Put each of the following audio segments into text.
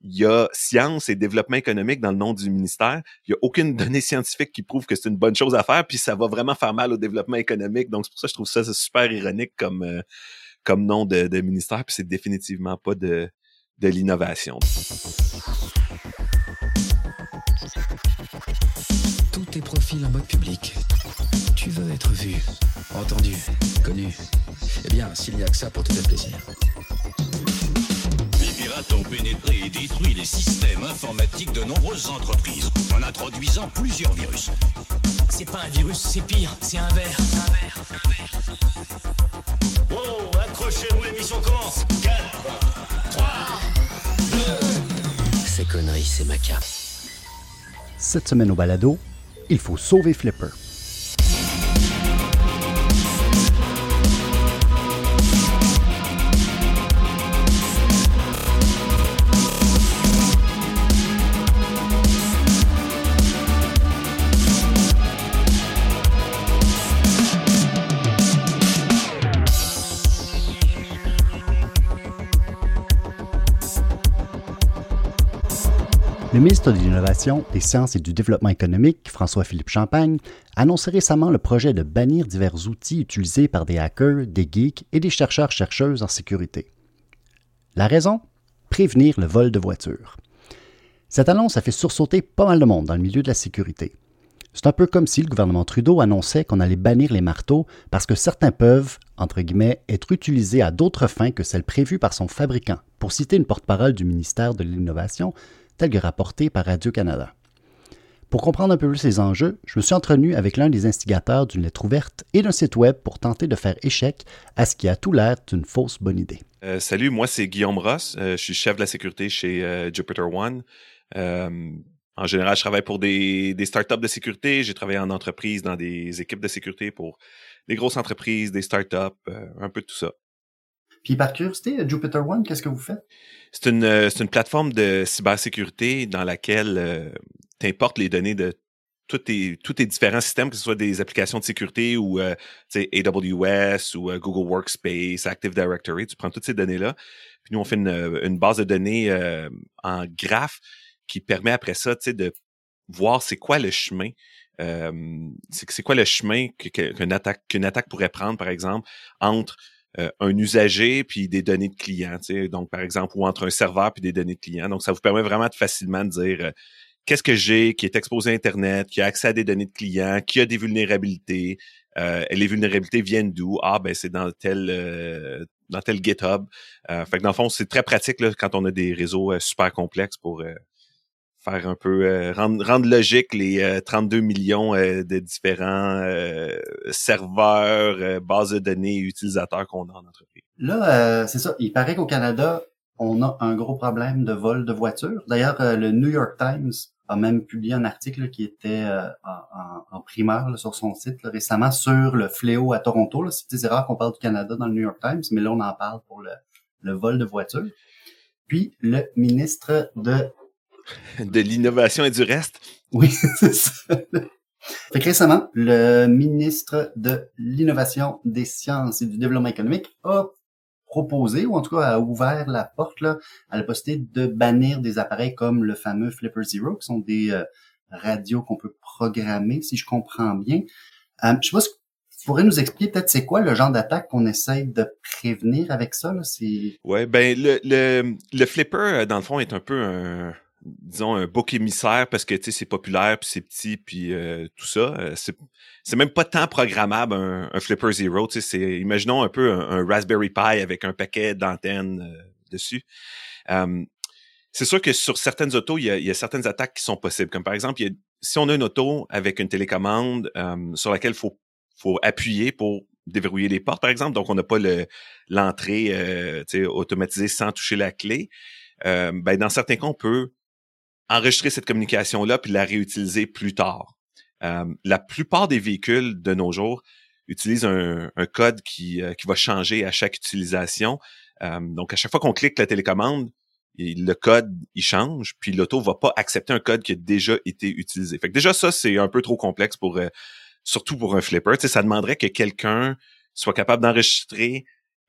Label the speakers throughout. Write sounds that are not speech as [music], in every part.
Speaker 1: il y a science et développement économique dans le nom du ministère. Il y a aucune donnée scientifique qui prouve que c'est une bonne chose à faire, puis ça va vraiment faire mal au développement économique. Donc c'est pour ça que je trouve ça super ironique comme euh, comme nom de, de ministère, puis c'est définitivement pas de de l'innovation.
Speaker 2: Tous tes profils en mode public. Tu veux être vu, entendu, connu. Eh bien, s'il n'y a que ça pour te faire plaisir.
Speaker 3: Ont pénétré et détruit les systèmes informatiques de nombreuses entreprises en introduisant plusieurs virus.
Speaker 4: C'est pas un virus, c'est pire, c'est un verre. Un verre, un verre.
Speaker 3: Wow, accrochez-vous, l'émission commence 4, 3, 2...
Speaker 2: Ces conneries, c'est ma cape.
Speaker 5: Cette semaine au balado, il faut sauver Flipper. Le ministre de l'Innovation, des Sciences et du Développement économique, François-Philippe Champagne, a annoncé récemment le projet de bannir divers outils utilisés par des hackers, des geeks et des chercheurs-chercheuses en sécurité. La raison? Prévenir le vol de voitures. Cette annonce a fait sursauter pas mal de monde dans le milieu de la sécurité. C'est un peu comme si le gouvernement Trudeau annonçait qu'on allait bannir les marteaux parce que certains peuvent, entre guillemets, être utilisés à d'autres fins que celles prévues par son fabricant, pour citer une porte-parole du ministère de l'Innovation, tel que rapporté par Radio-Canada. Pour comprendre un peu plus ces enjeux, je me suis entretenu avec l'un des instigateurs d'une lettre ouverte et d'un site web pour tenter de faire échec à ce qui a tout l'air d'une fausse bonne idée.
Speaker 1: Euh, salut, moi c'est Guillaume Ross. Euh, je suis chef de la sécurité chez euh, Jupiter One. Euh, en général, je travaille pour des, des startups de sécurité. J'ai travaillé en entreprise dans des équipes de sécurité pour des grosses entreprises, des startups, un peu de tout ça.
Speaker 5: Puis par curiosité, Jupiter One, qu'est-ce que vous faites?
Speaker 1: C'est une, euh, une plateforme de cybersécurité dans laquelle euh, tu importes les données de tous tes, tous tes différents systèmes, que ce soit des applications de sécurité ou euh, AWS ou euh, Google Workspace, Active Directory. Tu prends toutes ces données-là. Puis nous, on fait une, une base de données euh, en graphe qui permet après ça de voir c'est quoi le chemin. Euh, c'est quoi le chemin qu'une attaque, qu'une attaque pourrait prendre, par exemple, entre euh, un usager puis des données de clients. Donc, par exemple, ou entre un serveur puis des données de clients. Donc, ça vous permet vraiment de facilement de dire euh, qu'est-ce que j'ai qui est exposé à Internet, qui a accès à des données de clients, qui a des vulnérabilités. Euh, et les vulnérabilités viennent d'où? Ah, ben c'est dans tel dans tel GitHub. Fait que dans le fond, c'est très pratique quand on a des réseaux super complexes pour un peu euh, rendre, rendre logique les euh, 32 millions euh, de différents euh, serveurs, euh, bases de données et utilisateurs qu'on a en entreprise.
Speaker 5: Là, euh, c'est ça. Il paraît qu'au Canada, on a un gros problème de vol de voitures. D'ailleurs, euh, le New York Times a même publié un article qui était euh, en, en- là, sur son site là, récemment sur le fléau à Toronto. c'est rare qu'on parle du Canada dans le New York Times, mais là, on en parle pour le, le vol de voitures. Puis, le ministre de [laughs]
Speaker 1: De l'innovation et du reste.
Speaker 5: Oui, [laughs] c'est ça. Fait que récemment, le ministre de l'Innovation, des Sciences et du Développement économique a proposé, ou en tout cas a ouvert la porte là, à la possibilité de bannir des appareils comme le fameux Flipper Zero, qui sont des euh, radios qu'on peut programmer, si je comprends bien. Euh, je sais pas si tu pourrais nous expliquer peut-être c'est quoi le genre d'attaque qu'on essaye de prévenir avec ça. Là?
Speaker 1: Ouais, ben le, le, le flipper, euh, dans le fond, est un peu un disons un bouc émissaire parce que tu sais c'est populaire puis c'est petit puis euh, tout ça Euh, c'est c'est même pas tant programmable un, un flipper zero tu sais c'est imaginons un peu un, Raspberry Pi avec un paquet d'antennes euh, dessus. C'est sûr que sur certaines autos il y, a, il y a certaines attaques qui sont possibles. Comme par exemple il y a- si on a une auto avec une télécommande sur laquelle faut faut appuyer pour déverrouiller les portes par exemple donc on n'a pas le l'entrée euh, automatisée sans toucher la clé euh, ben dans certains cas on peut enregistrer cette communication-là puis la réutiliser plus tard. Euh, la plupart des véhicules de nos jours utilisent un, code qui, euh, qui va changer à chaque utilisation. Euh, donc, à chaque fois qu'on clique la télécommande, le code, il change, puis l'auto va pas accepter un code qui a déjà été utilisé. Fait que déjà, ça, c'est un peu trop complexe pour, surtout pour un flipper. Tu ça demanderait que quelqu'un soit capable d'enregistrer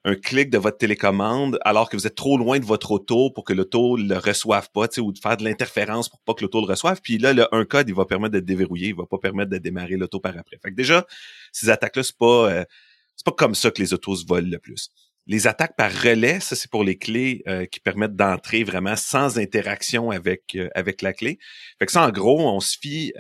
Speaker 1: un clic de votre télécommande alors que vous êtes trop loin de votre auto pour que l'auto le reçoive pas, ou de faire de l'interférence pour pas que l'auto le reçoive. Puis là, le, un code, il va permettre de déverrouiller, il va pas permettre de démarrer l'auto par après. Fait que déjà, ces attaques-là, c'est pas euh, c'est pas comme ça que les autos se volent le plus. Les attaques par relais, ça c'est pour les clés euh, qui permettent d'entrer vraiment sans interaction avec euh, avec la clé. Fait que ça, en gros, on se fie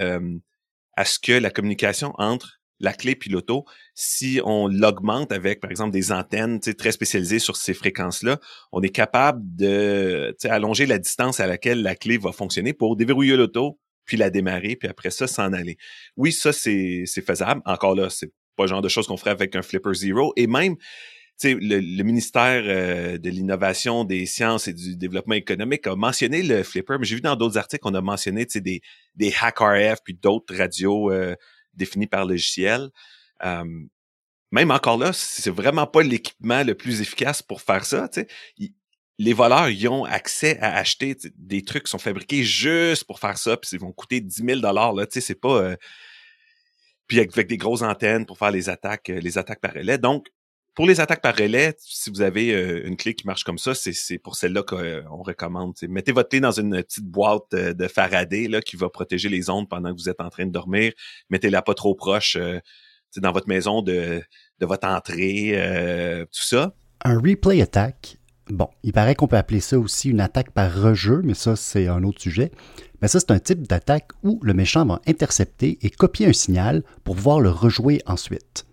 Speaker 1: à ce que la communication entre la clé piloto, si on l'augmente avec, par exemple, des antennes très spécialisées sur ces fréquences-là, on est capable de allonger la distance à laquelle la clé va fonctionner pour déverrouiller l'auto, puis la démarrer, puis après ça, s'en aller. Oui, ça, c'est faisable. Encore là, c'est pas le genre de choses qu'on ferait avec un Flipper Zero. Et même, le, le ministère euh, de l'Innovation, des Sciences et du Développement économique a mentionné le Flipper, mais j'ai vu dans d'autres articles qu'on a mentionné des, des HackRF puis d'autres radios euh, défini par logiciel. même encore là, c'est vraiment pas l'équipement le plus efficace pour faire ça. les voleurs, ils ont accès à acheter des trucs qui sont fabriqués juste pour faire ça, puis ils vont coûter 10 000 dollars. C'est pas. Euh, puis avec, des grosses antennes pour faire les attaques, euh, les attaques par relais. Donc, pour les attaques par relais, si vous avez euh, une clé qui marche comme ça, c'est pour celle-là qu'on recommande. Mettez votre clé dans une petite boîte euh, de Faraday là, qui va protéger les ondes pendant que vous êtes en train de dormir. Mettez-la pas trop proche euh, dans votre maison de, votre entrée, tout ça.
Speaker 5: Un replay attack, bon, il paraît qu'on peut appeler ça aussi une attaque par rejeu, mais ça, c'est un autre sujet. Mais ça, c'est un type d'attaque où le méchant va intercepter et copier un signal pour pouvoir le rejouer ensuite.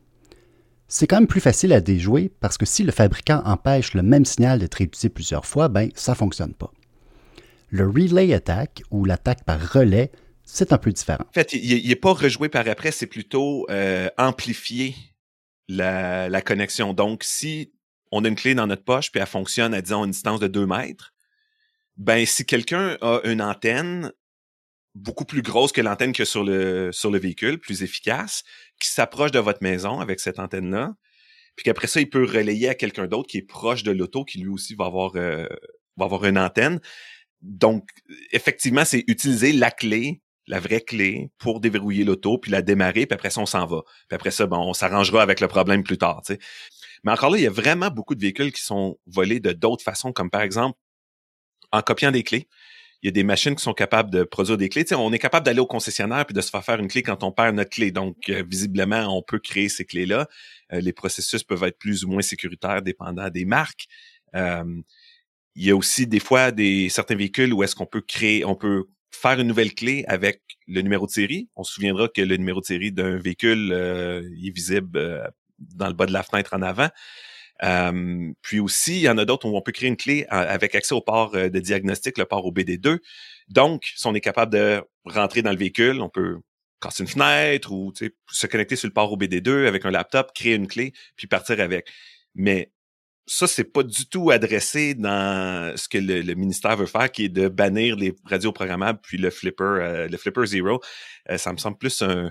Speaker 5: C'est quand même plus facile à déjouer parce que si le fabricant empêche le même signal d'être utilisé plusieurs fois, ben ça ne fonctionne pas. Le relay attack ou l'attaque par relais, c'est un peu différent.
Speaker 1: En fait, il n'est pas rejoué par après, c'est plutôt euh, amplifier la, connexion. Donc, si on a une clé dans notre poche puis elle fonctionne à disons une distance de 2 mètres, ben si quelqu'un a une antenne beaucoup plus grosse que l'antenne que sur le sur le véhicule, plus efficace, qui s'approche de votre maison avec cette antenne-là, puis qu'après ça, il peut relayer à quelqu'un d'autre qui est proche de l'auto, qui lui aussi va avoir euh, va avoir une antenne. Donc, effectivement, c'est utiliser la clé, la vraie clé, pour déverrouiller l'auto, puis la démarrer, puis après ça, on s'en va. Puis après ça, bon, on s'arrangera avec le problème plus tard. Mais encore là, il y a vraiment beaucoup de véhicules qui sont volés de d'autres façons, comme par exemple en copiant des clés il y a des machines qui sont capables de produire des clés. on est capable d'aller au concessionnaire puis de se faire faire une clé quand on perd notre clé. Donc, euh, visiblement, on peut créer ces clés-là. Euh, les processus peuvent être plus ou moins sécuritaires dépendant des marques. Euh, il y a aussi des fois des certains véhicules où est-ce qu'on peut créer, on peut faire une nouvelle clé avec le numéro de série. On se souviendra que le numéro de série d'un véhicule est visible dans le bas de la fenêtre en avant puis aussi, il y en a d'autres où on peut créer une clé avec accès au port euh, de diagnostic, le port au BD2. Donc, si on est capable de rentrer dans le véhicule, on peut casser une fenêtre ou se connecter sur le port au BD2 avec un laptop, créer une clé, puis partir avec. Mais ça, c'est pas du tout adressé dans ce que le, ministère veut faire, qui est de bannir les radios programmables puis le flipper, euh, le flipper zero. Euh, ça me semble plus un,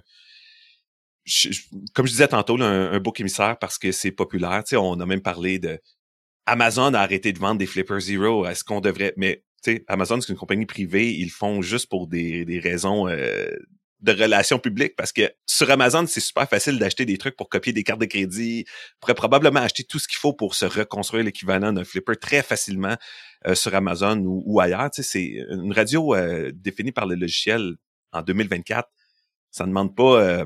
Speaker 1: comme je disais tantôt, un, un bouc émissaire parce que c'est populaire. Tu sais, on a même parlé de Amazon a arrêté de vendre des Flipper Zero. Est-ce qu'on devrait. Mais tu sais, Amazon, c'est une compagnie privée. Ils le font juste pour des, des raisons euh, de relations publiques parce que sur Amazon, c'est super facile d'acheter des trucs pour copier des cartes de crédit. On pourrait probablement acheter tout ce qu'il faut pour se reconstruire l'équivalent d'un flipper très facilement euh, sur Amazon ou, ailleurs. Tu sais, c'est une radio euh, définie par le logiciel en 2024. Ça ne demande pas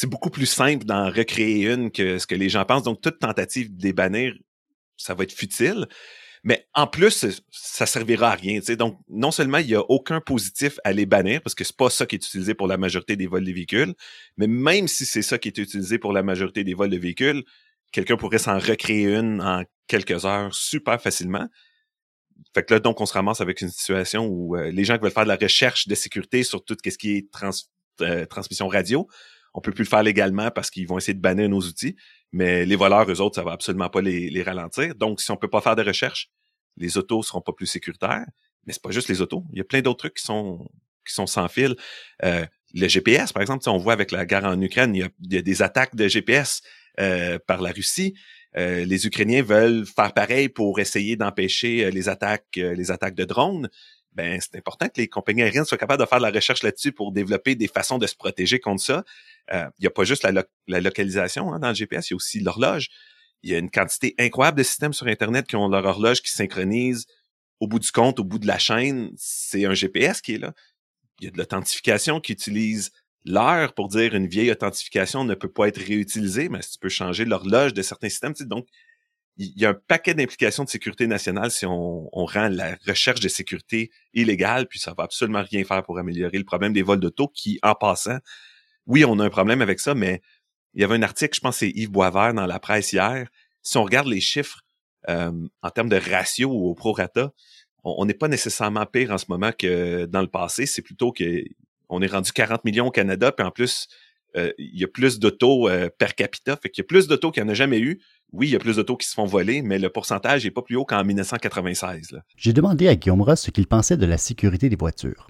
Speaker 1: c'est beaucoup plus simple d'en recréer une que ce que les gens pensent. Donc, toute tentative de les bannir, ça va être futile. Mais en plus, ça servira à rien. Donc, non seulement il n'y a aucun positif à les bannir, parce que c'est pas ça qui est utilisé pour la majorité des vols de véhicules, mais même si c'est ça qui est utilisé pour la majorité des vols de véhicules, quelqu'un pourrait s'en recréer une en quelques heures super facilement. Fait que là, donc, on se ramasse avec une situation où euh, les gens qui veulent faire de la recherche de sécurité sur tout ce qui est euh, transmission radio on peut plus le faire légalement parce qu'ils vont essayer de bannir nos outils. Mais les voleurs, eux autres, ça va absolument pas les, ralentir. Donc, si on peut pas faire de recherche, les autos seront pas plus sécuritaires. Mais c'est pas juste les autos. Il y a plein d'autres trucs qui sont qui sont sans fil. Euh, le GPS, par exemple, on voit avec la guerre en Ukraine, il y a, des attaques de GPS euh, par la Russie. Euh, les Ukrainiens veulent faire pareil pour essayer d'empêcher les attaques, les attaques de drones ben c'est important que les compagnies aériennes soient capables de faire de la recherche là-dessus pour développer des façons de se protéger contre ça. Euh, il n'y a pas juste la, localisation hein, dans le GPS, il y a aussi l'horloge. il y a une quantité incroyable de systèmes sur Internet qui ont leur horloge qui synchronise au bout du compte, au bout de la chaîne, c'est un GPS qui est là. Il y a de l'authentification qui utilise l'heure pour dire une vieille authentification ne peut pas être réutilisée, mais tu peux changer l'horloge de certains systèmes. Donc, il y a un paquet d'implications de sécurité nationale si on, rend la recherche de sécurité illégale, puis ça va absolument rien faire pour améliorer le problème des vols d'auto qui, en passant, oui, on a un problème avec ça, mais il y avait un article, je pense c'est Yves Boisvert dans la presse hier. Si on regarde les chiffres euh, en termes de ratio au prorata, on n'est pas nécessairement pire en ce moment que dans le passé. C'est plutôt que on est rendu 40 millions au Canada, puis en plus, euh, il y a plus d'autos euh, per capita. Fait qu'il y a plus d'autos qu'il n'y en a jamais eu. Oui, il y a plus d'autos qui se font voler, mais le pourcentage n'est pas plus haut qu'en 1996.
Speaker 5: J'ai demandé à Guillaume Ross ce qu'il pensait de la sécurité des voitures.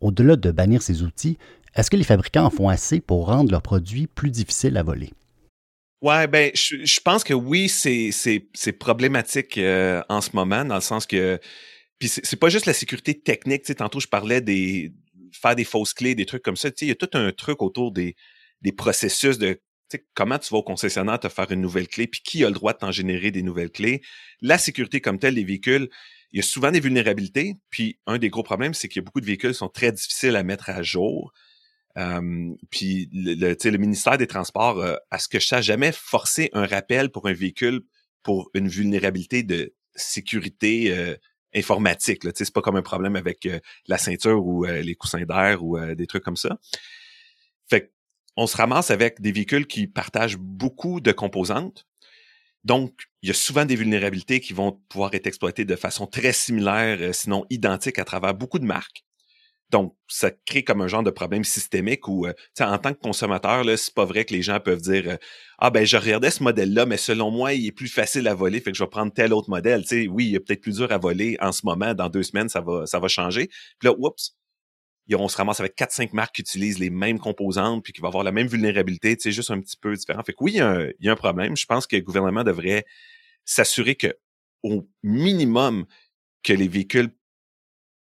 Speaker 5: Au-delà de bannir ces outils, est-ce que les fabricants en font assez pour rendre leurs produits plus difficiles à voler?
Speaker 1: Ouais, ben, je, pense que oui, c'est problématique euh, en ce moment, dans le sens que. Puis c'est pas juste la sécurité technique. Tantôt, je parlais des faire des fausses clés, des trucs comme ça. Il y a tout un truc autour des, des processus de comment tu vas au concessionnaire te faire une nouvelle clé, puis qui a le droit de t'en générer des nouvelles clés. La sécurité comme telle des véhicules, il y a souvent des vulnérabilités. Puis un des gros problèmes, c'est qu'il y a beaucoup de véhicules qui sont très difficiles à mettre à jour. Puis le, le, ministère des Transports, euh, à ce que je sache, jamais forcé un rappel pour un véhicule pour une vulnérabilité de sécurité euh, informatique. Là. C'est pas comme un problème avec euh, la ceinture ou les coussins d'air ou des trucs comme ça. Fait on se ramasse avec des véhicules qui partagent beaucoup de composantes. Donc, il y a souvent des vulnérabilités qui vont pouvoir être exploitées de façon très similaire, sinon identique à travers beaucoup de marques. Donc, ça crée comme un genre de problème systémique où, euh, en tant que consommateur, c'est pas vrai que les gens peuvent dire euh, Ah ben je regardais ce modèle-là, mais selon moi, il est plus facile à voler, fait que je vais prendre tel autre modèle. sais, oui, il est peut-être plus dur à voler en ce moment, dans deux semaines, ça va, ça va changer. Puis là, oups, on se ramasse avec quatre, cinq marques qui utilisent les mêmes composantes, puis qui vont avoir la même vulnérabilité, c'est juste un petit peu différent. Fait que oui, il y, a un, y a un problème. Je pense que le gouvernement devrait s'assurer que, au minimum, que les véhicules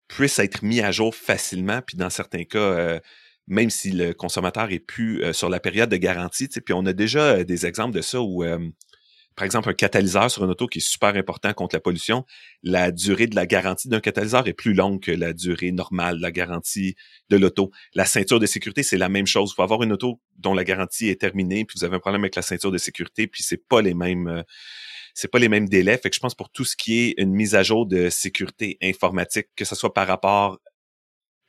Speaker 1: puisse être mis à jour facilement, puis dans certains cas, euh, même si le consommateur est plus euh, sur la période de garantie. Puis on a déjà euh, des exemples de ça où, par exemple, un catalyseur sur une auto qui est super important contre la pollution, la durée de la garantie d'un catalyseur est plus longue que la durée normale la garantie de l'auto. La ceinture de sécurité, c'est la même chose. Il faut avoir une auto dont la garantie est terminée, puis vous avez un problème avec la ceinture de sécurité, puis c'est pas les mêmes c'est pas les mêmes délais. Fait que je pense pour tout ce qui est une mise à jour de sécurité informatique, que ce soit par rapport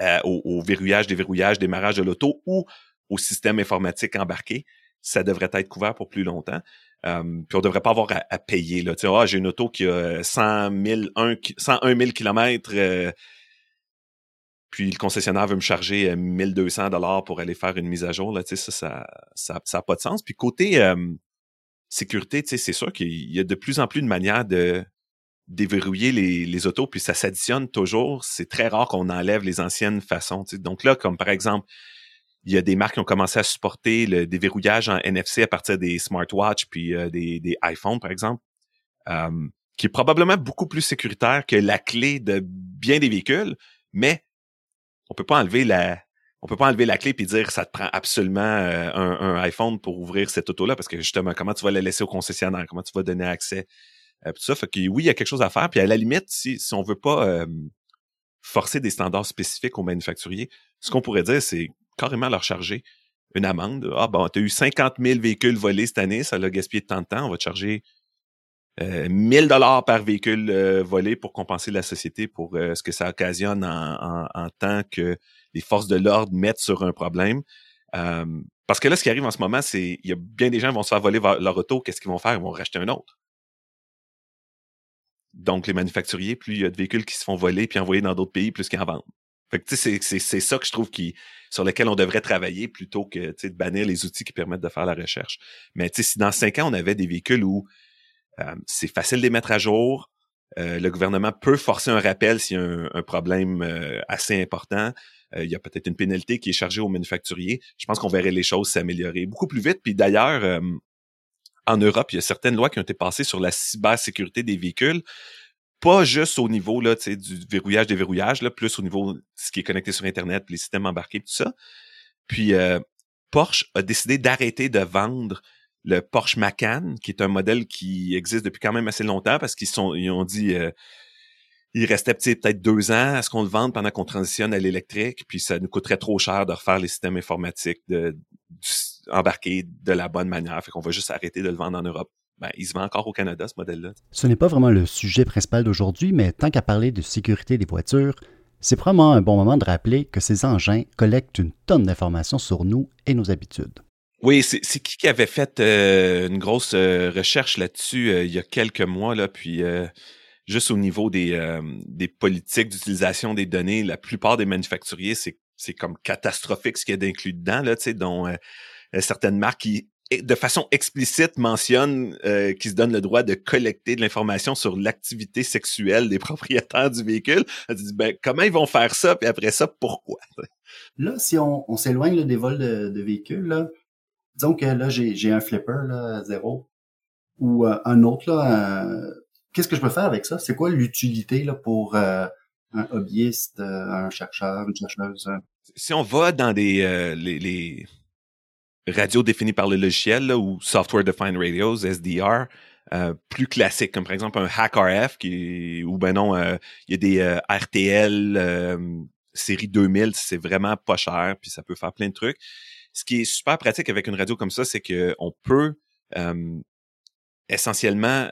Speaker 1: euh, au, verrouillage, déverrouillage, démarrage de l'auto ou au système informatique embarqué, ça devrait être couvert pour plus longtemps. puis on devrait pas avoir à, payer. Là. Tu sais, ah, j'ai une auto qui a 100 000, 101 000 kilomètres, euh, puis le concessionnaire veut me charger 1200 dollars pour aller faire une mise à jour. Là, tu sais, ça, ça, ça, a pas de sens. Puis côté sécurité, c'est sûr qu'il y a de plus en plus de manières de déverrouiller les, autos, puis ça s'additionne toujours. C'est très rare qu'on enlève les anciennes façons. Donc là, comme par exemple, il y a des marques qui ont commencé à supporter le déverrouillage en NFC à partir des smartwatches puis euh, des, des iPhones, par exemple, qui est probablement beaucoup plus sécuritaire que la clé de bien des véhicules, mais on peut pas enlever la, on peut pas enlever la clé et dire ça te prend absolument euh, un, iPhone pour ouvrir cette auto-là parce que justement, comment tu vas la laisser au concessionnaire, comment tu vas donner accès à euh, tout ça? Fait que oui, il y a quelque chose à faire. Puis à la limite, si, si on veut pas euh, forcer des standards spécifiques aux manufacturiers, ce qu'on pourrait dire, c'est carrément leur charger une amende. Ah bon, tu as eu 50 000 véhicules volés cette année, ça l'a gaspillé tant de temps, on va te charger 1000 dollars par véhicule volé pour compenser la société pour ce que ça occasionne en, tant que les forces de l'ordre mettent sur un problème. parce que là, ce qui arrive en ce moment, c'est il y a bien des gens qui vont se faire voler leur auto. Qu'est-ce qu'ils vont faire? Ils vont racheter un autre. Donc, les manufacturiers, plus il y a de véhicules qui se font voler puis envoyer dans d'autres pays, plus qu'ils en vendent. Fait que, c'est, c'est, ça que je trouve qui, sur lequel on devrait travailler plutôt que de bannir les outils qui permettent de faire la recherche. Mais si dans cinq ans, on avait des véhicules où c'est facile de les mettre à jour, euh, le gouvernement peut forcer un rappel s'il y a un, problème euh, assez important. Euh, il y a peut-être une pénalité qui est chargée aux manufacturiers. Je pense qu'on verrait les choses s'améliorer beaucoup plus vite. Puis d'ailleurs, euh, en Europe, il y a certaines lois qui ont été passées sur la cybersécurité des véhicules. Pas juste au niveau là, du verrouillage, déverrouillage, là, plus au niveau de ce qui est connecté sur Internet, les systèmes embarqués, tout ça. Puis euh, Porsche a décidé d'arrêter de vendre le Porsche Macan, qui est un modèle qui existe depuis quand même assez longtemps parce qu'ils sont, ont dit, euh, il restait peut-être deux ans à ce qu'on le vende pendant qu'on transitionne à l'électrique, puis ça nous coûterait trop cher de refaire les systèmes informatiques, de, embarquer de la bonne manière. Fait qu'on va juste arrêter de le vendre en Europe. Ben, il se vend encore au Canada, ce modèle-là.
Speaker 5: Ce n'est pas vraiment le sujet principal d'aujourd'hui, mais tant qu'à parler de sécurité des voitures, c'est probablement un bon moment de rappeler que ces engins collectent une tonne d'informations sur nous et nos habitudes.
Speaker 1: Oui, c'est qui qui avait fait euh, une grosse euh, recherche là-dessus euh, il y a quelques mois, là, puis juste au niveau des, des politiques d'utilisation des données, la plupart des manufacturiers, c'est comme catastrophique ce qu'il y a d'inclus dedans, là, dont certaines marques qui de façon explicite mentionne euh, qu'ils se donnent le droit de collecter de l'information sur l'activité sexuelle des [laughs] propriétaires du véhicule. Dit, ben, comment ils vont faire ça, puis après ça, pourquoi?
Speaker 5: Là, si on, on s'éloigne des vols de, véhicules, là, disons que là, j'ai un flipper là, zéro ou euh, un autre, là, qu'est-ce que je peux faire avec ça? C'est quoi l'utilité là, pour euh, un hobbyiste, un chercheur, une chercheuse?
Speaker 1: Si on va dans des les, les radio définie par le logiciel ou Software Defined Radios, SDR, euh, plus classiques, comme par exemple un HackRF, qui, ou ben non, euh, il y a des euh, RTL série 2000, c'est vraiment pas cher, puis ça peut faire plein de trucs. Ce qui est super pratique avec une radio comme ça, c'est qu'on peut essentiellement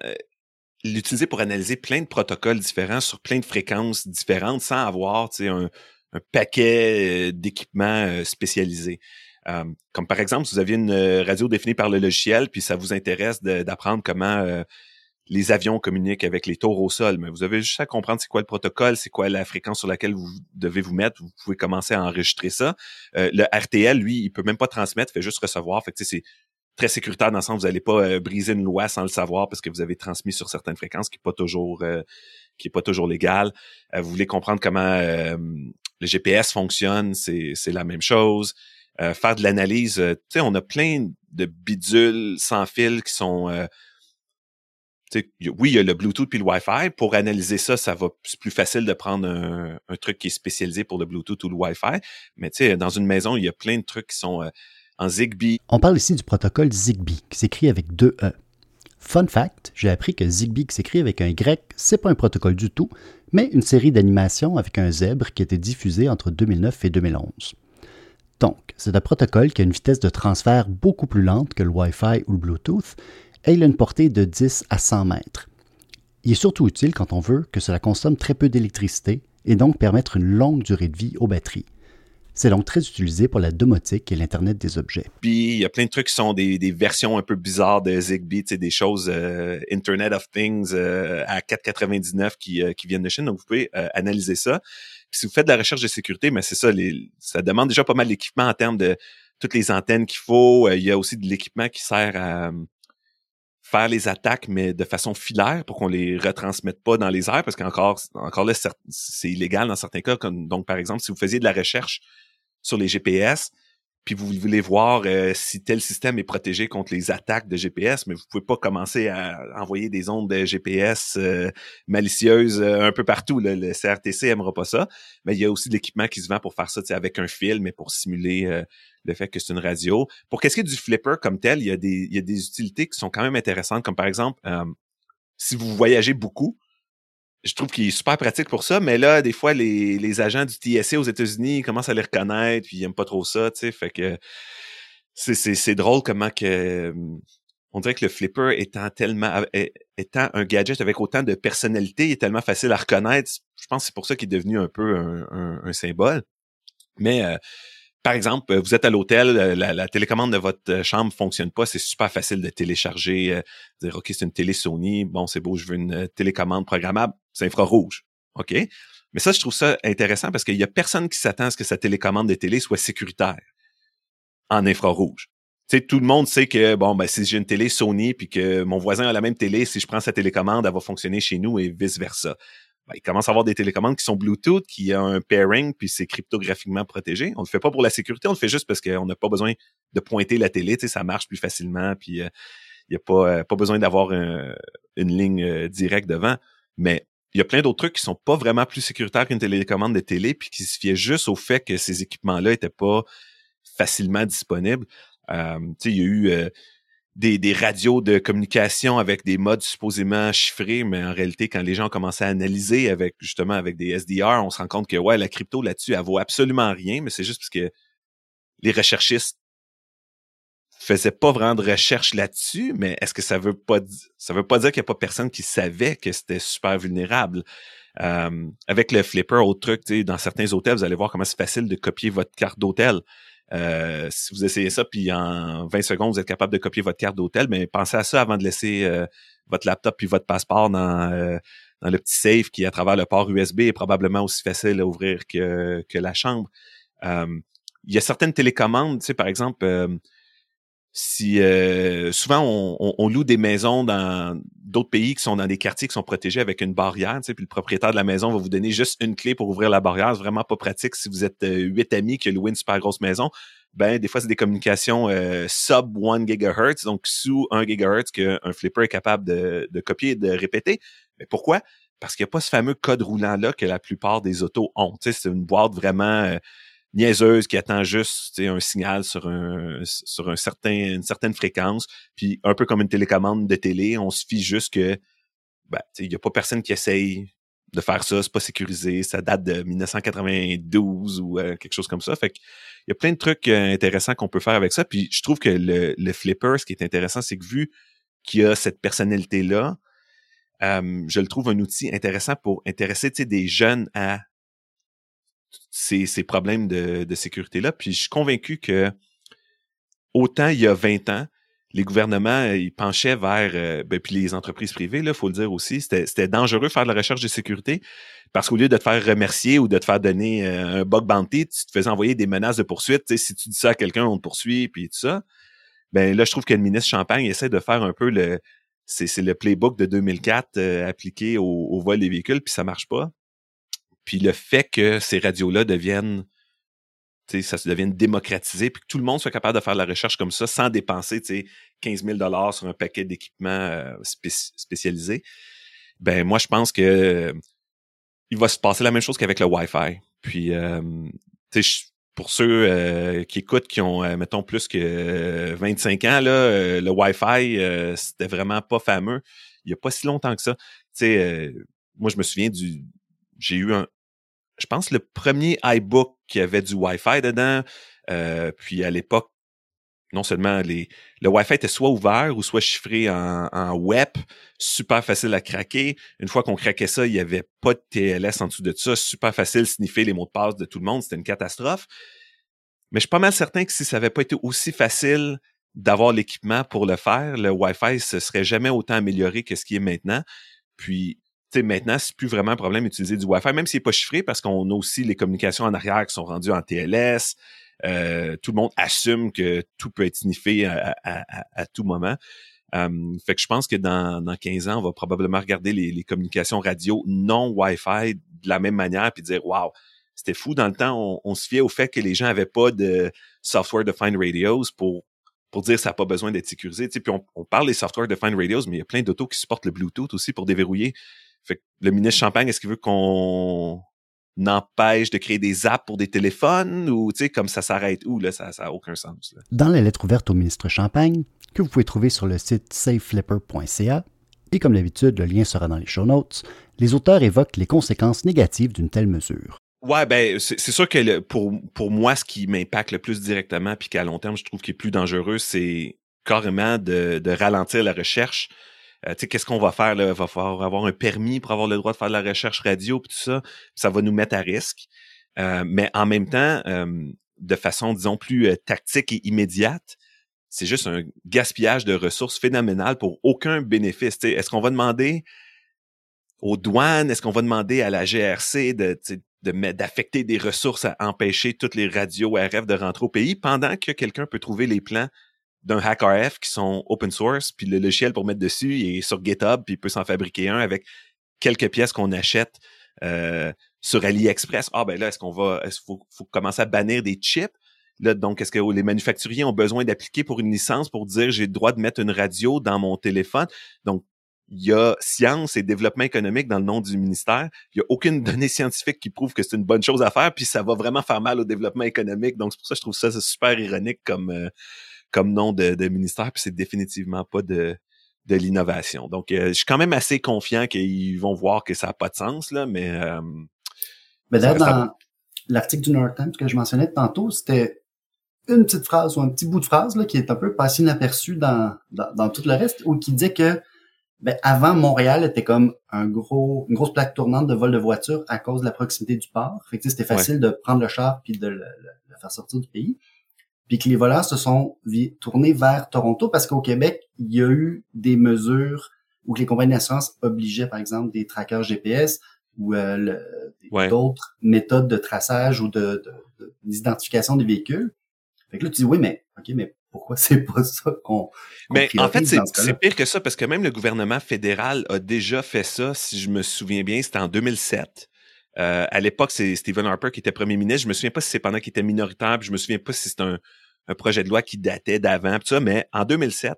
Speaker 1: l'utiliser pour analyser plein de protocoles différents sur plein de fréquences différentes sans avoir un, un paquet d'équipements spécialisés. Euh, comme par exemple, si vous aviez une euh, radio définie par le logiciel, puis ça vous intéresse d'apprendre comment euh, les avions communiquent avec les tours au sol, mais vous avez juste à comprendre c'est quoi le protocole, c'est quoi la fréquence sur laquelle vous devez vous mettre. Vous pouvez commencer à enregistrer ça. le RTL, lui, il peut même pas transmettre, fait juste recevoir. Fait que c'est très sécuritaire dans le sens où vous n'allez pas briser une loi sans le savoir parce que vous avez transmis sur certaines fréquences qui est pas toujours qui est pas toujours légal. vous voulez comprendre comment le GPS fonctionne, c'est la même chose. Euh, faire de l'analyse. Euh, tu sais, on a plein de bidules sans fil qui sont euh, oui, il y a le Bluetooth puis le Wi-Fi. Pour analyser ça, ça va c'est plus facile de prendre un, truc qui est spécialisé pour le Bluetooth ou le Wi-Fi. Mais tu sais, dans une maison, il y a plein de trucs qui sont en Zigbee.
Speaker 5: On parle ici du protocole Zigbee, qui s'écrit avec deux E. Fun fact, j'ai appris que Zigbee qui s'écrit avec un grec, c'est pas un protocole du tout, mais une série d'animations avec un zèbre qui été diffusée entre 2009 et 2011. Donc, c'est un protocole qui a une vitesse de transfert beaucoup plus lente que le Wi-Fi ou le Bluetooth et il a une portée de 10 à 100 mètres. Il est surtout utile quand on veut que cela consomme très peu d'électricité et donc permettre une longue durée de vie aux batteries. C'est donc très utilisé pour la domotique et l'Internet des objets.
Speaker 1: Puis, il y a plein de trucs qui sont des, versions un peu bizarres de Zigbee, des choses euh, Internet of Things euh, à 4,99 qui, euh, qui viennent de Chine. Donc, vous pouvez analyser ça si vous faites de la recherche de sécurité, mais c'est ça, ça demande déjà pas mal d'équipement en termes de toutes les antennes qu'il faut. Euh, il y a aussi de l'équipement qui sert à faire les attaques, mais de façon filaire pour qu'on les retransmette pas dans les airs, parce qu'encore encore là, c'est illégal dans certains cas. donc, par exemple, si vous faisiez de la recherche sur les GPS, puis vous voulez voir euh, si tel système est protégé contre les attaques de GPS, mais vous pouvez pas commencer à envoyer des ondes de GPS euh, malicieuses euh, un peu partout. Le CRTC aimera pas ça, mais il y a aussi de l'équipement qui se vend pour faire ça avec un fil, mais pour simuler le fait que c'est une radio. Pour qu'est-ce qui est du flipper comme tel, il y, a des, il y a des utilités qui sont quand même intéressantes, comme par exemple, si vous voyagez beaucoup, je trouve qu'il est super pratique pour ça, mais là, des fois, les, les agents du TSA aux États-Unis commencent à les reconnaître, puis ils aiment pas trop ça, tu sais, fait que c'est drôle comment que on dirait que le flipper étant tellement étant un gadget avec autant de personnalité, il est tellement facile à reconnaître. Je pense que c'est pour ça qu'il est devenu un peu un, un, symbole. Mais euh, par exemple, vous êtes à l'hôtel, euh, la, télécommande de votre euh, chambre fonctionne pas, c'est super facile de télécharger, euh, dire OK, c'est une télé Sony, bon, c'est beau, je veux une télécommande programmable, c'est infrarouge. OK? Mais ça, je trouve ça intéressant parce qu'il y a personne qui s'attend à ce que sa télécommande de télé soit sécuritaire en infrarouge. Tu sais, tout le monde sait que, bon, ben, si j'ai une télé Sony puis que mon voisin a la même télé, si je prends sa télécommande, elle va fonctionner chez nous et vice-versa ben, il commence à avoir des télécommandes qui sont Bluetooth, qui a un pairing, puis c'est cryptographiquement protégé. On le fait pas pour la sécurité, on le fait juste parce qu'on n'a pas besoin de pointer la télé, tu sais, ça marche plus facilement, puis il euh, n'y a pas, euh, pas besoin d'avoir une ligne euh, directe devant. Mais il y a plein d'autres trucs qui sont pas vraiment plus sécuritaires qu'une télécommande de télé, puis qui se fiaient juste au fait que ces équipements-là étaient pas facilement disponibles. sais, il y a eu des, radios de communication avec des modes supposément chiffrés, mais en réalité, quand les gens commencé à analyser avec justement avec des SDR, on se rend compte que ouais, la crypto là-dessus, elle vaut absolument rien, mais c'est juste parce que les recherchistes faisaient pas vraiment de recherche là-dessus, mais est-ce que ça veut pas ça veut pas dire qu'il n'y a pas personne qui savait que c'était super vulnérable? Euh, avec le flipper, autre truc, dans certains hôtels, vous allez voir comment c'est facile de copier votre carte d'hôtel. Euh, si vous essayez ça, puis en 20 secondes, vous êtes capable de copier votre carte d'hôtel, mais pensez à ça avant de laisser euh, votre laptop puis votre passeport dans, euh, dans le petit safe qui, à travers le port USB, est probablement aussi facile à ouvrir que, que la chambre. il y a certaines télécommandes, tu sais, par exemple, si euh, souvent on, loue des maisons dans d'autres pays qui sont dans des quartiers qui sont protégés avec une barrière, tu sais, puis le propriétaire de la maison va vous donner juste une clé pour ouvrir la barrière. C'est vraiment pas pratique si vous êtes euh, huit amis qui louent une super grosse maison. Ben des fois c'est des communications euh, sub 1 gigahertz, donc sous 1 gigahertz qu'un flipper est capable de, copier et de répéter. Mais pourquoi? Parce qu'il n'y a pas ce fameux code roulant là que la plupart des autos ont. C'est une boîte vraiment niaiseuse qui attend juste un signal sur un sur un certain une certaine fréquence. Puis un peu comme une télécommande de télé on se fie juste que ben, il y a pas personne qui essaye de faire ça c'est pas sécurisé ça date de 1992 ou euh, quelque chose comme ça. Fait il y a plein de trucs euh, intéressants qu'on peut faire avec ça. Puis je trouve que le, le flipper ce qui est intéressant c'est que vu qu'il a cette personnalité là euh, je le trouve un outil intéressant pour intéresser des jeunes à ces, ces problèmes de, de sécurité-là. Puis je suis convaincu que autant il y a 20 ans, les gouvernements, ils penchaient vers, euh, ben, puis les entreprises privées, il faut le dire aussi, c'était dangereux de faire la recherche de sécurité parce qu'au lieu de te faire remercier ou de te faire donner euh, un bug bounty, tu te faisais envoyer des menaces de poursuite. si tu dis ça à quelqu'un, on te poursuit, puis tout ça. Ben là, je trouve que le ministre Champagne essaie de faire un peu le, c'est le playbook de 2004 euh, appliqué au, au vol des véhicules, puis ça marche pas. Puis le fait que ces radios-là deviennent, tu sais, ça se devienne démocratisé, puis que tout le monde soit capable de faire la recherche comme ça sans dépenser, tu sais, 15 000 dollars sur un paquet d'équipements euh, spécialisés. Ben moi, je pense que il va se passer la même chose qu'avec le Wi-Fi. Puis, euh, tu sais, pour ceux euh, qui écoutent, qui ont, mettons, plus que 25 ans, là, le Wi-Fi, c'était vraiment pas fameux. Il y a pas si longtemps que ça. Tu sais, moi, je me souviens du... J'ai eu un, je pense, le premier iBook qui avait du Wi-Fi dedans. Euh, puis à l'époque, non seulement les, le Wi-Fi était soit ouvert ou soit chiffré en, en web, super facile à craquer. Une fois qu'on craquait ça, il n'y avait pas de TLS en dessous de ça, super facile sniffer les mots de passe de tout le monde, c'était une catastrophe. Mais je suis pas mal certain que si ça n'avait pas été aussi facile d'avoir l'équipement pour le faire, le Wi-Fi se serait jamais autant amélioré que ce qui est maintenant. Puis maintenant, c'est plus vraiment un problème d'utiliser du Wi-Fi, même s'il n'est pas chiffré, parce qu'on a aussi les communications en arrière qui sont rendues en TLS. Euh, tout le monde assume que tout peut être sniffé à, tout moment. Um, fait que je pense que dans, dans 15 ans, on va probablement regarder les, communications radio non Wi-Fi de la même manière puis dire Wow, c'était fou. Dans le temps, on, se fiait au fait que les gens avaient pas de software defined radios pour pour dire ça n'a pas besoin d'être sécurisé. puis on, on, parle des software defined radios, mais il y a plein d'autos qui supportent le Bluetooth aussi pour déverrouiller. Fait que le ministre Champagne, est-ce qu'il veut qu'on empêche de créer des apps pour des téléphones ou tu sais comme ça s'arrête où là? Ça n'a aucun sens.
Speaker 5: Dans la lettre ouverte au ministre Champagne que vous pouvez trouver sur le site safeflipper.ca et comme d'habitude le lien sera dans les show notes, les auteurs évoquent les conséquences négatives d'une telle mesure.
Speaker 1: Ouais, ben c'est sûr que pour pour moi ce qui m'impacte le plus directement puis qu'à long terme je trouve qu'il est plus dangereux, c'est carrément de, de ralentir la recherche euh, qu'est-ce qu'on va faire? Là? Il va falloir avoir un permis pour avoir le droit de faire de la recherche radio, puis tout ça. Ça va nous mettre à risque. Euh, mais en même temps, euh, de façon, disons, plus tactique et immédiate, c'est juste un gaspillage de ressources phénoménal pour aucun bénéfice. Est-ce qu'on va demander aux douanes, est-ce qu'on va demander à la GRC de, d'affecter des ressources à empêcher toutes les radios RF de rentrer au pays pendant que quelqu'un peut trouver les plans d'un HackRF qui sont open source, puis le logiciel pour mettre dessus est sur GitHub, puis il peut s'en fabriquer un avec quelques pièces qu'on achète euh, sur AliExpress. Ah ben là, est-ce qu'on va, est-ce qu'il faut, faut, commencer à bannir des chips? Là, donc, est-ce que les manufacturiers ont besoin d'appliquer pour une licence pour dire j'ai le droit de mettre une radio dans mon téléphone? Donc, il y a science et développement économique dans le nom du ministère. Il n'y a aucune [laughs] donnée scientifique qui prouve que c'est une bonne chose à faire, puis ça va vraiment faire mal au développement économique. Donc, c'est pour ça que je trouve ça super ironique comme, euh, comme nom de, de ministère, puis c'est définitivement pas de, de l'innovation. Donc, euh, je suis quand même assez confiant qu'ils vont voir que ça n'a pas de sens, là, mais... Euh,
Speaker 5: mais d'ailleurs, dans l'article du New York Times que je mentionnais tantôt, c'était une petite phrase ou un petit bout de phrase là, qui est un peu passé inaperçu dans, dans, dans tout le reste, où qui dit que ben, avant, Montréal était comme un gros, une grosse plaque tournante de vol de voitures à cause de la proximité du port. Fait que c'était facile de prendre le char puis de le, faire sortir du pays. Puis que les voleurs se sont tournés vers Toronto parce qu'au Québec, il y a eu des mesures où les compagnies d'assurance obligeaient, par exemple, des trackers GPS ou euh, d'autres méthodes de traçage ou de, d'identification des véhicules. Fait que là, tu dis, oui, mais, OK, mais pourquoi [laughs] c'est pas ça qu'on.
Speaker 1: Mais en fait, c'est pire que ça parce que même le gouvernement fédéral a déjà fait ça, si je me souviens bien, c'était en 2007. Euh, à l'époque, c'est Stephen Harper qui était premier ministre. Je me souviens pas si c'est pendant qu'il était minoritaire, puis je me souviens pas si c'est un, projet de loi qui datait d'avant, ça, mais en 2007,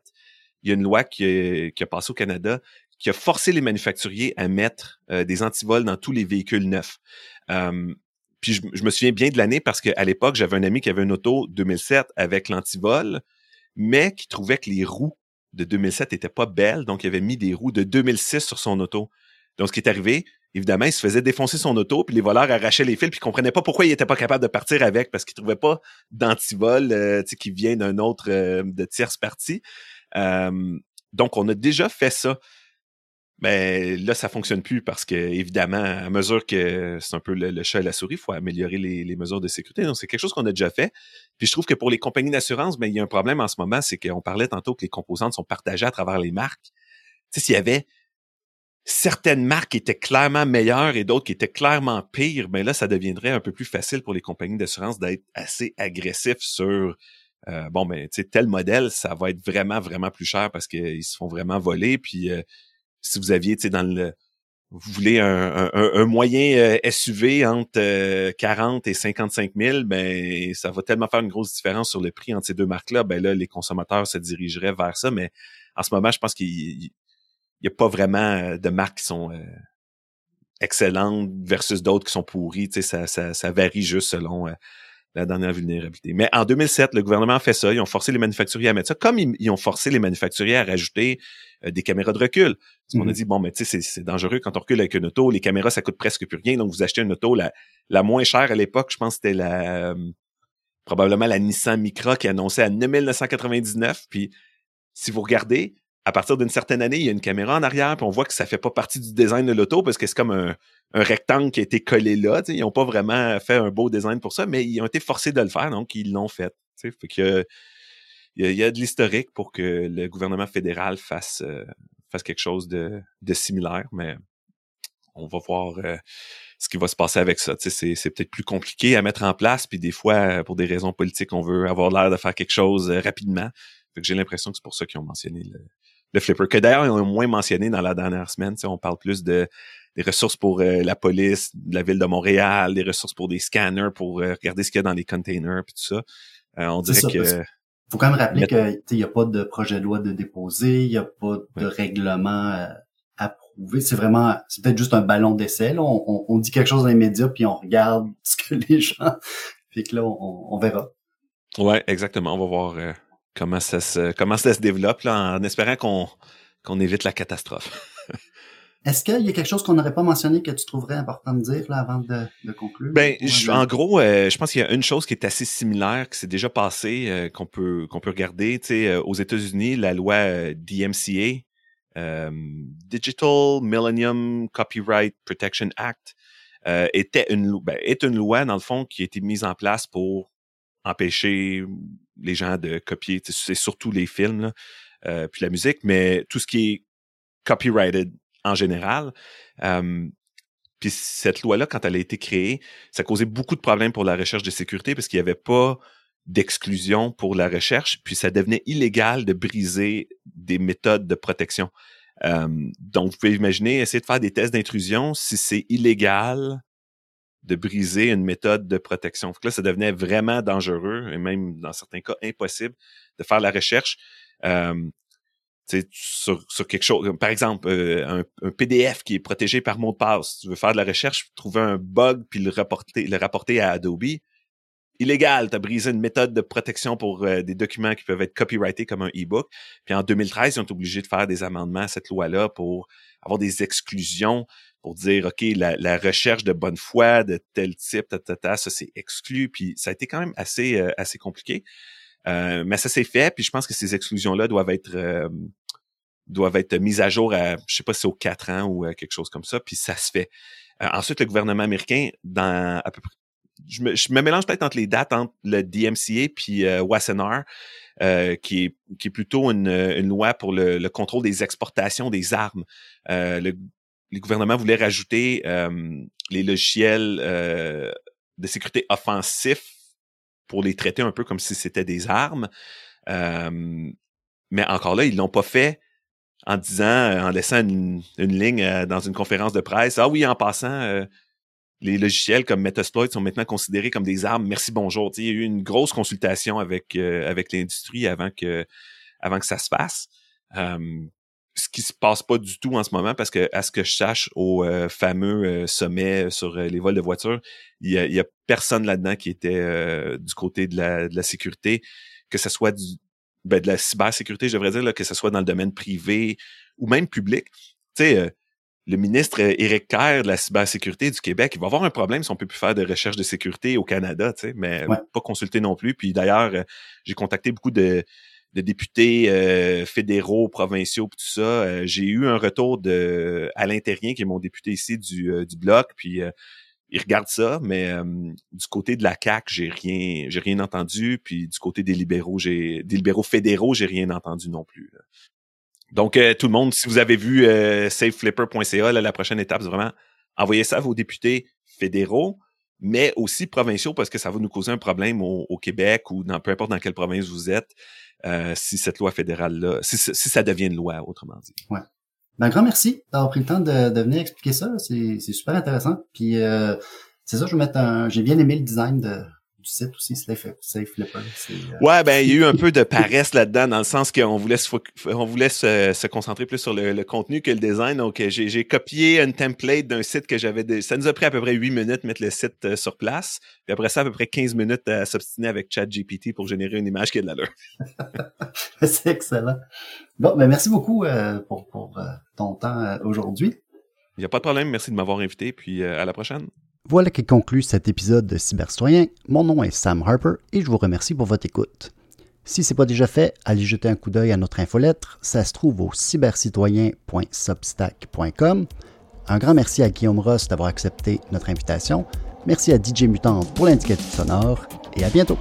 Speaker 1: il y a une loi qui a, passé au Canada qui a forcé les manufacturiers à mettre euh, des antivols dans tous les véhicules neufs. Euh, puis je, me souviens bien de l'année parce qu'à l'époque, j'avais un ami qui avait une auto 2007 avec l'antivol, mais qui trouvait que les roues de 2007 étaient pas belles, donc il avait mis des roues de 2006 sur son auto. Donc ce qui est arrivé, évidemment, il se faisait défoncer son auto, puis les voleurs arrachaient les fils, puis ils comprenaient pas pourquoi il était pas capable de partir avec, parce qu'ils trouvaient pas d'antivol euh, qui vient d'un autre euh, de tierce partie. Euh, donc on a déjà fait ça. Mais là, ça fonctionne plus parce que, évidemment, à mesure que c'est un peu le, chat et la souris, il faut améliorer les, mesures de sécurité. Donc, c'est quelque chose qu'on a déjà fait. Puis je trouve que pour les compagnies d'assurance, ben, il y a un problème en ce moment, c'est qu'on parlait tantôt que les composantes sont partagées à travers les marques. Tu sais, s'il y avait certaines marques étaient clairement meilleures et d'autres qui étaient clairement pires, ben là, ça deviendrait un peu plus facile pour les compagnies d'assurance d'être assez agressifs sur euh, bon, ben, tu sais, tel modèle, ça va être vraiment, vraiment plus cher parce qu'ils se font vraiment voler. Puis euh, si vous aviez, tu sais, dans le vous voulez un, moyen euh, SUV entre 40 euh, et 55 000, ben ça va tellement faire une grosse différence sur le prix entre ces deux marques-là. Ben là, les consommateurs se dirigeraient vers ça. Mais en ce moment, je pense qu'il n'y a pas vraiment de marques qui sont euh, excellentes versus d'autres qui sont pourries. Tu sais, ça, ça, ça varie juste selon la dernière vulnérabilité. Mais en 2007, le gouvernement a fait ça. Ils ont forcé les manufacturiers à mettre ça, comme ils, ont forcé les manufacturiers à rajouter euh, des caméras de recul. Qu'on a mm-hmm. dit, bon, mais tu sais, c'est dangereux quand on recule avec une auto. Les caméras, ça coûte presque plus rien. Donc, vous achetez une auto, la, la moins chère à l'époque, je pense c'était la... Euh, probablement la Nissan Micra qui annonçait à 9999. Puis, si vous regardez, à partir d'une certaine année, il y a une caméra en arrière, puis on voit que ça fait pas partie du design de l'auto parce que c'est comme un, rectangle qui a été collé là. Ils n'ont pas vraiment fait un beau design pour ça, mais ils ont été forcés de le faire, donc ils l'ont fait. Fait que, il y, a, de l'historique pour que le gouvernement fédéral fasse, euh, fasse quelque chose de, de, similaire, mais on va voir euh, ce qui va se passer avec ça. C'est peut-être plus compliqué à mettre en place, puis des fois, pour des raisons politiques, on veut avoir l'air de faire quelque chose euh, rapidement. Fait que j'ai l'impression que c'est pour ça qu'ils ont mentionné le, le flipper, que d'ailleurs, ils ont moins mentionné dans la dernière semaine. On parle plus de des ressources pour euh, la police de la ville de Montréal, des ressources pour des scanners pour euh, regarder ce qu'il y a dans les containers puis tout ça. Euh, on dirait que
Speaker 5: faut quand même rappeler qu'il n'y a pas de projet de loi de déposer, il n'y a pas de règlement approuvé. C'est vraiment, c'est peut-être juste un ballon d'essai. On, on, dit quelque chose dans les médias puis on regarde [laughs] ce que les gens. Puis que là, on, on verra.
Speaker 1: Ouais, exactement. On va voir comment ça se comment ça se développe là, en espérant qu'on évite la catastrophe. [laughs]
Speaker 5: Est-ce qu'il y a quelque chose qu'on n'aurait pas mentionné que tu trouverais important de dire là, avant de, de conclure?
Speaker 1: Ben, en gros, euh, je pense qu'il y a une chose qui est assez similaire, qui s'est déjà passée, euh, qu'on peut qu'on peut regarder. Tu sais, euh, aux États-Unis, la loi DMCA, Digital Millennium Copyright Protection Act, était une ben, est une loi dans le fond qui a été mise en place pour empêcher les gens de copier, c'est surtout les films, là, puis la musique, mais tout ce qui est copyrighted en général. puis cette loi-là, quand elle a été créée, ça causait beaucoup de problèmes pour la recherche de sécurité parce qu'il n'y avait pas d'exclusion pour la recherche, puis ça devenait illégal de briser des méthodes de protection. donc, vous pouvez imaginer, essayer de faire des tests d'intrusion, si c'est illégal de briser une méthode de protection. Donc là, ça devenait vraiment dangereux et même dans certains cas impossible de faire la recherche. sur, sur quelque chose, par exemple, euh, un, PDF qui est protégé par mot de passe. Tu veux faire de la recherche, trouver un bug puis le rapporter, le rapporter à Adobe. illégal. Tu as brisé une méthode de protection pour euh, des documents qui peuvent être copyrightés comme un e-book. Puis en 2013, ils ont été obligés de faire des amendements à cette loi-là pour avoir des exclusions pour dire, OK, la, recherche de bonne foi de tel type, ta, ça c'est exclu. Puis ça a été quand même assez, euh, assez compliqué. Euh, mais ça s'est fait, puis je pense que ces exclusions-là doivent être doivent être mises à jour à, je sais pas si c'est aux quatre ans ou quelque chose comme ça, puis ça se fait. ensuite, le gouvernement américain, dans à peu près je me, mélange peut-être entre les dates entre le DMCA puis euh, Wassenaar, euh, qui, est, qui est plutôt une, une loi pour le, le, contrôle des exportations des armes. Euh, le, les gouvernements voulaient rajouter euh, les logiciels euh, de sécurité offensifs pour les traiter un peu comme si c'était des armes. mais encore là, ils l'ont pas fait en disant, en laissant une, ligne dans une conférence de presse. Ah oui, en passant, les logiciels comme Metasploit sont maintenant considérés comme des armes. Merci, bonjour. il y a eu une grosse consultation avec, euh, avec l'industrie avant que, avant que ça se fasse. Ce qui se passe pas du tout en ce moment parce que, à ce que je sache, au euh, fameux euh, sommet sur les vols de voitures, il y a, y a personne là-dedans qui était du côté de la, de la sécurité, que ce soit du, ben, de la cybersécurité, je devrais dire, là, que ce soit dans le domaine privé ou même public. Tu sais, le ministre euh, Éric Kerr de la cybersécurité du Québec, il va avoir un problème si on peut plus faire de recherche de sécurité au Canada, tu sais, mais pas consulter non plus. Puis d'ailleurs, euh, j'ai contacté beaucoup de, députés euh, fédéraux, provinciaux, tout ça. j'ai eu un retour de Alain Terrien, qui est mon député ici du, bloc, puis il regarde ça, mais du côté de la CAC, j'ai rien, j'ai rien entendu. Puis du côté des libéraux, j'ai des libéraux fédéraux, j'ai rien entendu non plus. Donc, euh, tout le monde, si vous avez vu euh, saveflipper.ca, la prochaine étape, c'est vraiment envoyer ça à vos députés fédéraux, mais aussi provinciaux, parce que ça va nous causer un problème au, Québec ou dans peu importe dans quelle province vous êtes, euh, si cette loi fédérale-là, si, ça devient une loi, autrement dit.
Speaker 5: Ouais. Ben, grand merci d'avoir pris le temps de, venir expliquer ça. C'est super intéressant. Puis, euh, c'est ça, je vais mettre un... J'ai bien aimé le design de, site aussi, Flipper. Euh,
Speaker 1: ouais, ben il y a eu un peu de paresse là-dedans, dans le sens qu'on voulait se, on voulait se, concentrer plus sur le, contenu que le design. Donc, euh, j'ai copié une template d'un site que j'avais... Ça nous a pris à peu près 8 minutes de mettre le site euh, sur place. Puis après ça, à peu près 15 minutes à s'obstiner avec ChatGPT pour générer une image qui a de l'allure. [laughs]
Speaker 5: C'est excellent. Bon, ben merci beaucoup pour, pour ton temps aujourd'hui.
Speaker 1: Il n'y a pas de problème. Merci de m'avoir invité. Puis à la prochaine.
Speaker 5: Voilà qui conclut cet épisode de Cybercitoyen. Mon nom est Sam Harper et je vous remercie pour votre écoute. Si ce n'est pas déjà fait, allez jeter un coup d'œil à notre infolettre. Ça se trouve au cybercitoyen.substack.com. Un grand merci à Guillaume Ross d'avoir accepté notre invitation. Merci à DJ Mutante pour l'indicatif sonore et à bientôt.